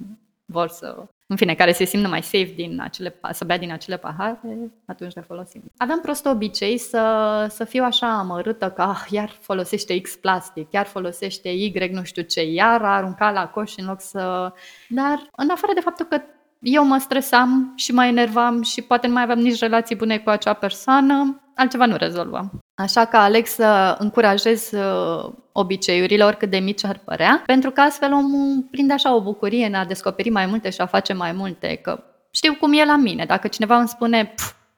vor să... În fine, care se simt mai safe din acele, să bea din acele pahare, atunci le folosim. Aveam prost obicei să, să fiu așa amărâtă că ah, iar folosește X plastic, iar folosește Y nu știu ce, iar arunca la coș în loc să... Dar în afară de faptul că eu mă stresam și mă enervam și poate nu mai aveam nici relații bune cu acea persoană, altceva nu rezolvam. Așa că aleg să încurajez uh, obiceiurile, oricât de mici ar părea, pentru că astfel omul prinde așa o bucurie în a descoperi mai multe și a face mai multe, că știu cum e la mine. Dacă cineva îmi spune,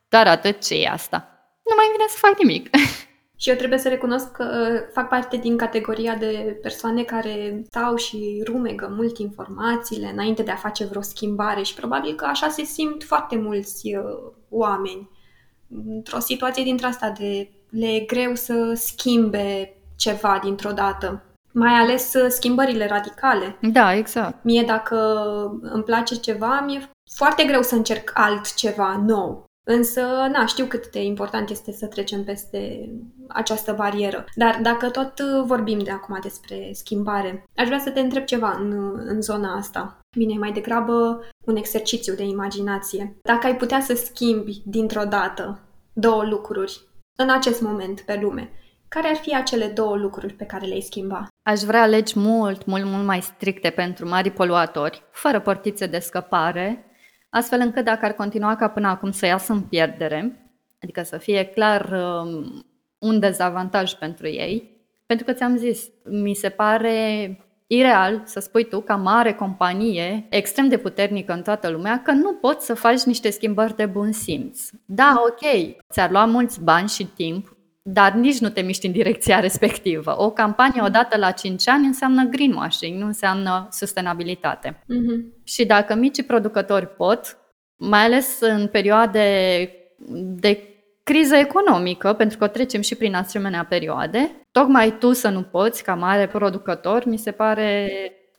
dar atât, ce e asta? Nu mai vine să fac nimic. [LAUGHS] Și eu trebuie să recunosc că uh, fac parte din categoria de persoane care stau și rumegă mult informațiile înainte de a face vreo schimbare și probabil că așa se simt foarte mulți uh, oameni într-o situație dintre asta de le e greu să schimbe ceva dintr-o dată. Mai ales uh, schimbările radicale. Da, exact. Mie dacă îmi place ceva, mi-e foarte greu să încerc altceva nou. Însă, na, știu cât de important este să trecem peste această barieră. Dar dacă tot vorbim de acum despre schimbare, aș vrea să te întreb ceva în, în zona asta. Bine, mai degrabă un exercițiu de imaginație. Dacă ai putea să schimbi dintr-o dată două lucruri în acest moment pe lume, care ar fi acele două lucruri pe care le-ai schimba? Aș vrea legi mult, mult, mult mai stricte pentru mari poluatori, fără portițe de scăpare, astfel încât dacă ar continua ca până acum să iasă în pierdere, adică să fie clar um, un dezavantaj pentru ei, pentru că ți-am zis, mi se pare ireal să spui tu, ca mare companie, extrem de puternică în toată lumea, că nu poți să faci niște schimbări de bun simț. Da, ok, ți-ar lua mulți bani și timp, dar nici nu te miști în direcția respectivă. O campanie odată la 5 ani înseamnă greenwashing, nu înseamnă sustenabilitate. Mm-hmm. Și dacă micii producători pot, mai ales în perioade de criză economică, pentru că trecem și prin asemenea perioade, tocmai tu să nu poți, ca mare producător, mi se pare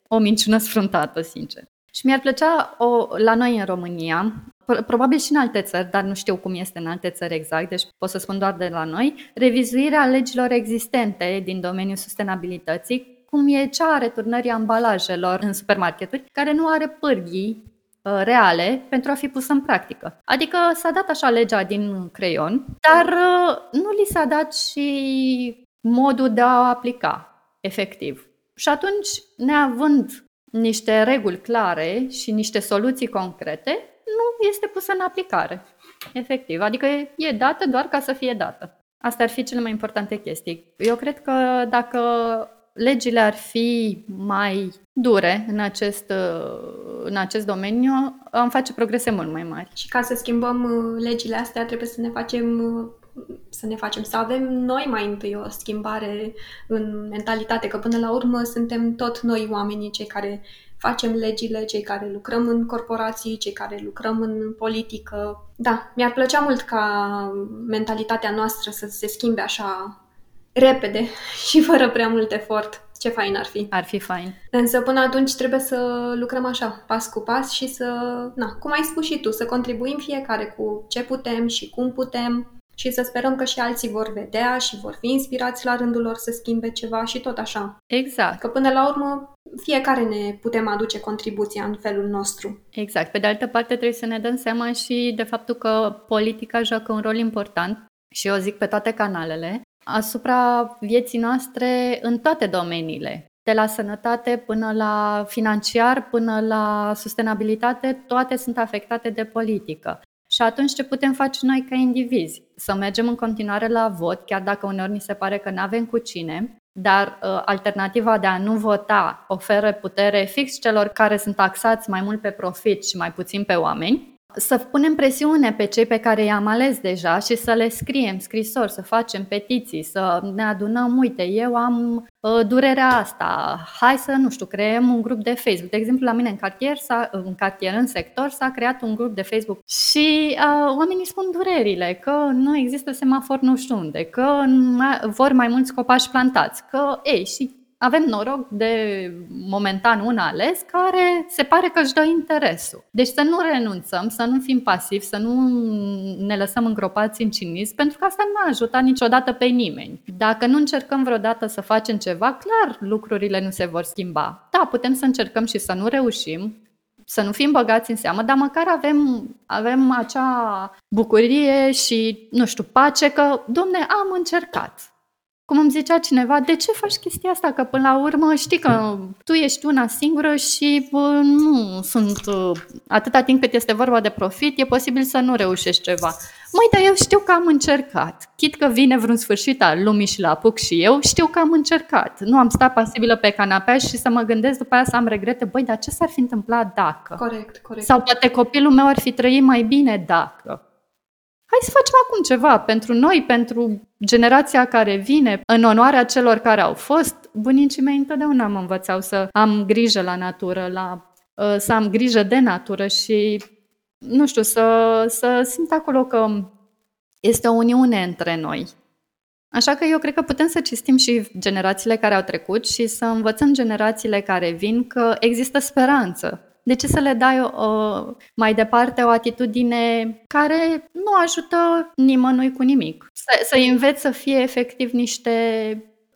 o minciună sfruntată, sincer. Și mi-ar plăcea o, la noi în România, probabil și în alte țări, dar nu știu cum este în alte țări exact, deci pot să spun doar de la noi, revizuirea legilor existente din domeniul sustenabilității, cum e cea a returnării ambalajelor în supermarketuri, care nu are pârghii uh, reale pentru a fi pusă în practică. Adică s-a dat așa legea din creion, dar uh, nu li s-a dat și modul de a o aplica efectiv. Și atunci, neavând niște reguli clare și niște soluții concrete, nu este pusă în aplicare. Efectiv. Adică e dată doar ca să fie dată. Asta ar fi cele mai importante chestii. Eu cred că dacă legile ar fi mai dure în acest, în acest domeniu, am face progrese mult mai mari. Și ca să schimbăm uh, legile astea, trebuie să ne facem uh, să ne facem, să avem noi mai întâi o schimbare în mentalitate, că până la urmă suntem tot noi oamenii cei care facem legile, cei care lucrăm în corporații, cei care lucrăm în politică. Da, mi-ar plăcea mult ca mentalitatea noastră să se schimbe așa repede [LAUGHS] și fără prea mult efort. Ce fain ar fi. Ar fi fain. Însă până atunci trebuie să lucrăm așa, pas cu pas și să, na, cum ai spus și tu, să contribuim fiecare cu ce putem și cum putem și să sperăm că și alții vor vedea și vor fi inspirați la rândul lor să schimbe ceva și tot așa. Exact. Că până la urmă fiecare ne putem aduce contribuția în felul nostru. Exact. Pe de altă parte trebuie să ne dăm seama și de faptul că politica joacă un rol important și eu zic pe toate canalele, asupra vieții noastre în toate domeniile. De la sănătate până la financiar, până la sustenabilitate, toate sunt afectate de politică. Și atunci ce putem face noi ca indivizi? Să mergem în continuare la vot, chiar dacă uneori ni se pare că nu avem cu cine, dar uh, alternativa de a nu vota oferă putere fix celor care sunt taxați mai mult pe profit și mai puțin pe oameni să punem presiune pe cei pe care i-am ales deja și să le scriem scrisori, să facem petiții, să ne adunăm, uite, eu am uh, durerea asta, hai să, nu știu, creăm un grup de Facebook. De exemplu, la mine în cartier, s-a, în cartier, în sector, s-a creat un grup de Facebook și uh, oamenii spun durerile, că nu există semafor nu știu unde, că mai, vor mai mulți copaci plantați, că, ei, și avem noroc de momentan un ales care se pare că își dă interesul. Deci să nu renunțăm, să nu fim pasivi, să nu ne lăsăm îngropați în cinism, pentru că asta nu a ajutat niciodată pe nimeni. Dacă nu încercăm vreodată să facem ceva, clar lucrurile nu se vor schimba. Da, putem să încercăm și să nu reușim, să nu fim băgați în seamă, dar măcar avem, avem acea bucurie și, nu știu, pace că, domne, am încercat cum îmi zicea cineva, de ce faci chestia asta? Că până la urmă știi că tu ești una singură și bă, nu sunt atâta timp cât este vorba de profit, e posibil să nu reușești ceva. Măi, dar eu știu că am încercat. Chit că vine vreun sfârșit al lumii și la apuc și eu, știu că am încercat. Nu am stat pasibilă pe canapea și să mă gândesc după aia să am regrete. Băi, dar ce s-ar fi întâmplat dacă? Corect, corect. Sau poate copilul meu ar fi trăit mai bine dacă hai să facem acum ceva pentru noi, pentru generația care vine, în onoarea celor care au fost. Bunicii mei întotdeauna mă învățau să am grijă la natură, la, ă, să am grijă de natură și, nu știu, să, să simt acolo că este o uniune între noi. Așa că eu cred că putem să cistim și generațiile care au trecut și să învățăm generațiile care vin că există speranță De ce să le dai uh, mai departe o atitudine care nu ajută nimănui cu nimic? Să, să înveți să fie efectiv niște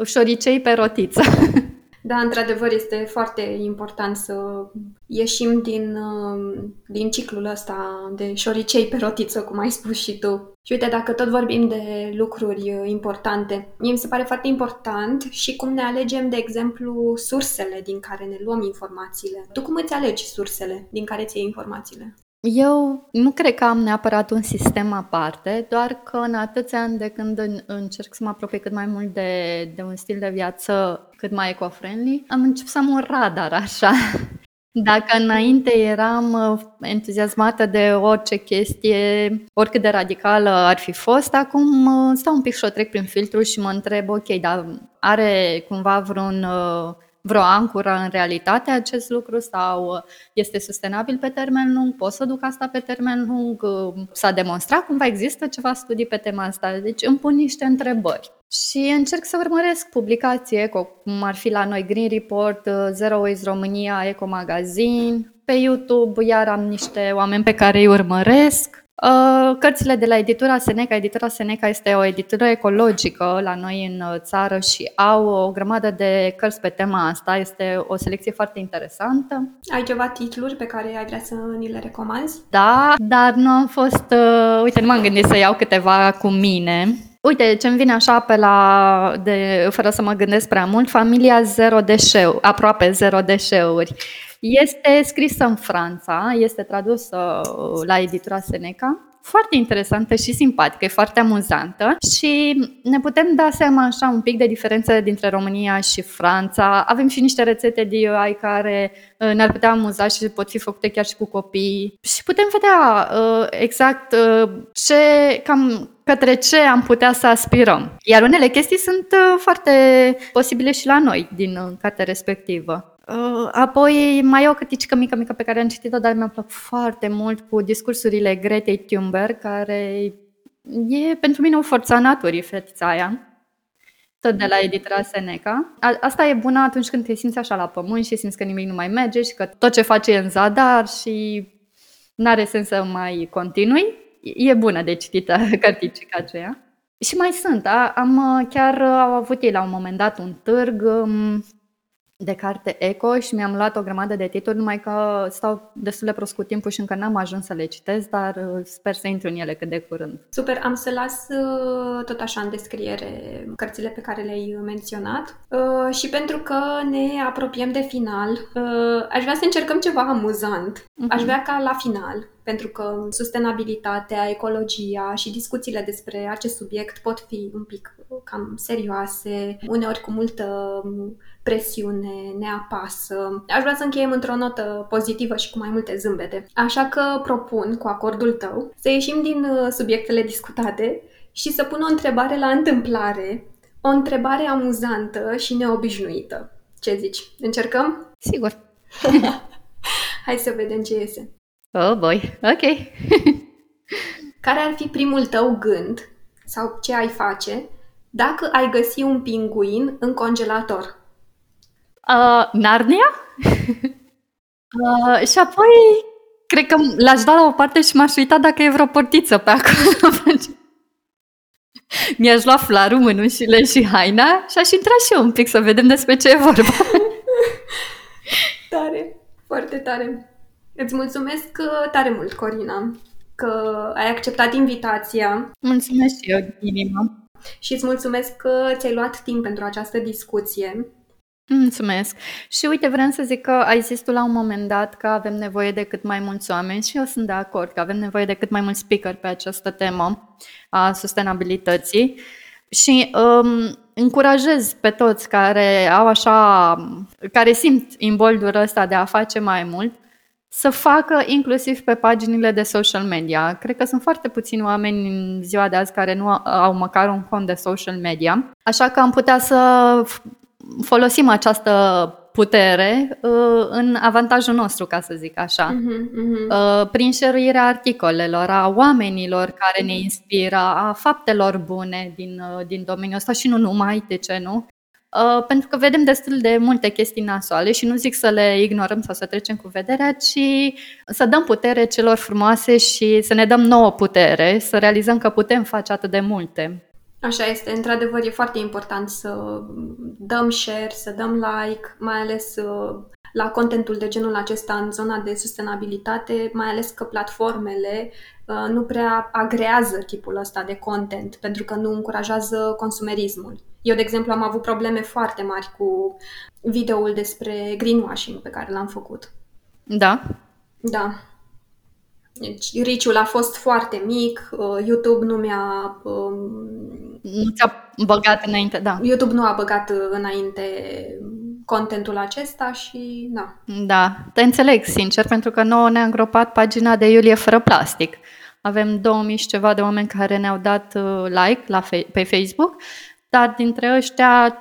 șoricei pe rotiță. [LAUGHS] Da, într-adevăr, este foarte important să ieșim din, uh, din ciclul ăsta de șoricei pe rotiță, cum ai spus și tu. Și uite, dacă tot vorbim de lucruri uh, importante, mie mi se pare foarte important și cum ne alegem, de exemplu, sursele din care ne luăm informațiile. Tu cum îți alegi sursele din care ți iei informațiile? Eu nu cred că am neapărat un sistem aparte, doar că în atâția ani de când încerc să mă apropie cât mai mult de, de un stil de viață cât mai eco-friendly, am început să am un radar așa. Dacă înainte eram uh, entuziasmată de orice chestie, oricât de radicală ar fi fost, acum uh, stau un pic și o trec prin filtru și mă întreb, ok, dar are cumva vreun uh, vreo ancură în realitate acest lucru sau uh, este sustenabil pe termen lung, pot să duc asta pe termen lung, uh, s-a demonstrat cumva există ceva studii pe tema asta, deci îmi pun niște întrebări. Și încerc să urmăresc publicații eco, cum ar fi la noi Green Report, uh, Zero Waste România, Eco Magazine. Pe YouTube iar am niște oameni pe care îi urmăresc. Uh, cărțile de la editura Seneca. Editura Seneca este o editură ecologică la noi în uh, țară și au o grămadă de cărți pe tema asta. Este o selecție foarte interesantă. Ai ceva titluri pe care ai vrea să ni le recomanzi? Da, dar nu am fost... Uh, uite, nu m-am gândit să iau câteva cu mine. Uite, ce-mi vine așa pe la, de, fără să mă gândesc prea mult, familia zero deșeu, aproape zero deșeuri. Este scrisă în Franța, este tradusă uh, la editura Seneca. Foarte interesantă și simpatică, e foarte amuzantă și ne putem da seama așa un pic de diferențe dintre România și Franța. Avem și niște rețete DIY care uh, ne-ar putea amuza și pot fi făcute chiar și cu copii. Și putem vedea uh, exact ce, cam către ce am putea să aspirăm. Iar unele chestii sunt foarte posibile și la noi din cartea respectivă. Uh, apoi mai e o cărticică mică, mică pe care am citit-o, dar mi-a plăcut foarte mult cu discursurile Gretei Thunberg, care e pentru mine o forță a naturii, fetița aia, tot de la editura Seneca. A, asta e bună atunci când te simți așa la pământ și simți că nimic nu mai merge și că tot ce faci e în zadar și nu are sens să mai continui. E bună de citită [LAUGHS] cărticica aceea. Și mai sunt, a, am chiar au avut ei la un moment dat un târg um, de carte eco și mi-am luat o grămadă de titluri, numai că stau destul de prost cu timpul și încă n-am ajuns să le citesc, dar uh, sper să intru în ele cât de curând. Super, am să las uh, tot așa în descriere cărțile pe care le-ai menționat uh, și pentru că ne apropiem de final, aș vrea să încercăm ceva amuzant. Uh-huh. Aș vrea ca la final pentru că sustenabilitatea, ecologia și discuțiile despre acest subiect pot fi un pic cam serioase, uneori cu multă presiune, ne apasă. Aș vrea să încheiem într-o notă pozitivă și cu mai multe zâmbete. Așa că propun, cu acordul tău, să ieșim din uh, subiectele discutate și să pun o întrebare la întâmplare, o întrebare amuzantă și neobișnuită. Ce zici? Încercăm? Sigur. [LAUGHS] Hai să vedem ce iese. Oh boy, ok. [LAUGHS] Care ar fi primul tău gând sau ce ai face dacă ai găsi un pinguin în congelator? Uh, Narnia? [LAUGHS] uh, și apoi, cred că l-aș da la o parte și m-aș uita dacă e vreo portiță pe acolo. [LAUGHS] Mi-aș lua flarul, mânușile și haina și aș intra și eu un pic să vedem despre ce e vorba. [LAUGHS] tare, foarte tare. Îți mulțumesc uh, tare mult, Corina, că ai acceptat invitația. Mulțumesc și eu, inima. Și îți mulțumesc că ți-ai luat timp pentru această discuție. Mulțumesc. Și uite, vreau să zic că ai zis tu la un moment dat că avem nevoie de cât mai mulți oameni și eu sunt de acord că avem nevoie de cât mai mulți speaker pe această temă a sustenabilității și um, încurajez pe toți care au așa, care simt imboldul ăsta de a face mai mult, să facă inclusiv pe paginile de social media. Cred că sunt foarte puțini oameni în ziua de azi care nu au măcar un cont de social media, așa că am putea să folosim această putere uh, în avantajul nostru, ca să zic așa. Uh-huh, uh-huh. Uh, prin șeruirea articolelor, a oamenilor care ne inspiră, a faptelor bune din, uh, din domeniul ăsta și nu numai, de ce nu? Uh, pentru că vedem destul de multe chestii nasoale și nu zic să le ignorăm sau să trecem cu vederea, ci să dăm putere celor frumoase și să ne dăm nouă putere, să realizăm că putem face atât de multe. Așa este, într-adevăr e foarte important să dăm share, să dăm like, mai ales uh, la contentul de genul acesta în zona de sustenabilitate, mai ales că platformele uh, nu prea agrează tipul ăsta de content, pentru că nu încurajează consumerismul. Eu, de exemplu, am avut probleme foarte mari cu videoul despre greenwashing pe care l-am făcut. Da? Da. Deci, riciul a fost foarte mic, uh, YouTube nu mi-a... Um, nu ți-a băgat înainte, da. YouTube nu a băgat înainte contentul acesta și da. Da, te înțeleg, sincer, pentru că nouă ne-a îngropat pagina de Iulie fără plastic. Avem 2000 și ceva de oameni care ne-au dat uh, like la fe- pe Facebook, dar dintre ăștia,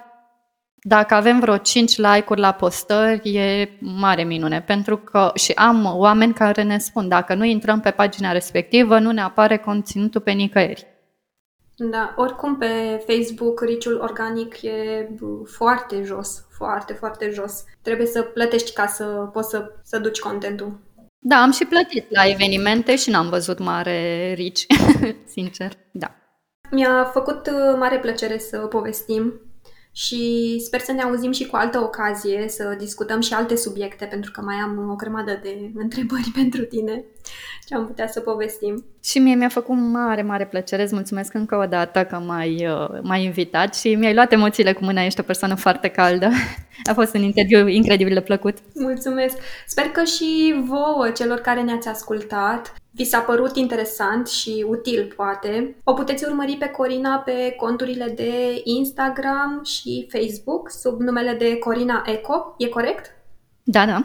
dacă avem vreo 5 like-uri la postări, e mare minune, pentru că și am oameni care ne spun, dacă nu intrăm pe pagina respectivă, nu ne apare conținutul pe nicăieri. Da, oricum pe Facebook riciul organic e foarte jos, foarte, foarte jos. Trebuie să plătești ca să poți să, să duci contentul. Da, am și plătit la evenimente și n-am văzut mare rici, [LAUGHS] sincer, da. Mi-a făcut uh, mare plăcere să povestim și sper să ne auzim și cu altă ocazie, să discutăm și alte subiecte, pentru că mai am o grămadă de întrebări [LAUGHS] pentru tine ce am putea să povestim. Și mie mi-a făcut mare, mare plăcere. Îți mulțumesc încă o dată că m-ai, uh, m-ai invitat și mi-ai luat emoțiile cu mâna. Ești o persoană foarte caldă. [LAUGHS] A fost un interviu incredibil de plăcut. Mulțumesc! Sper că și vouă, celor care ne-ați ascultat, vi s-a părut interesant și util, poate. O puteți urmări pe Corina pe conturile de Instagram și Facebook sub numele de Corina Eco. E corect? Da, da.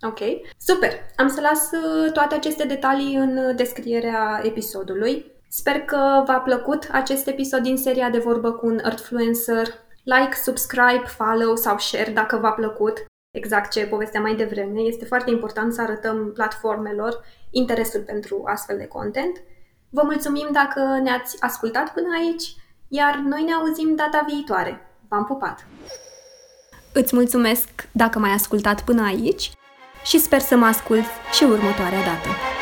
Ok, super! Am să las uh, toate aceste detalii în descrierea episodului. Sper că v-a plăcut acest episod din seria de vorbă cu un Earthfluencer. Like, subscribe, follow sau share dacă v-a plăcut. Exact ce povestea mai devreme. Este foarte important să arătăm platformelor interesul pentru astfel de content. Vă mulțumim dacă ne-ați ascultat până aici, iar noi ne auzim data viitoare. V-am pupat! Îți mulțumesc dacă m-ai ascultat până aici și sper să mă ascult și următoarea dată.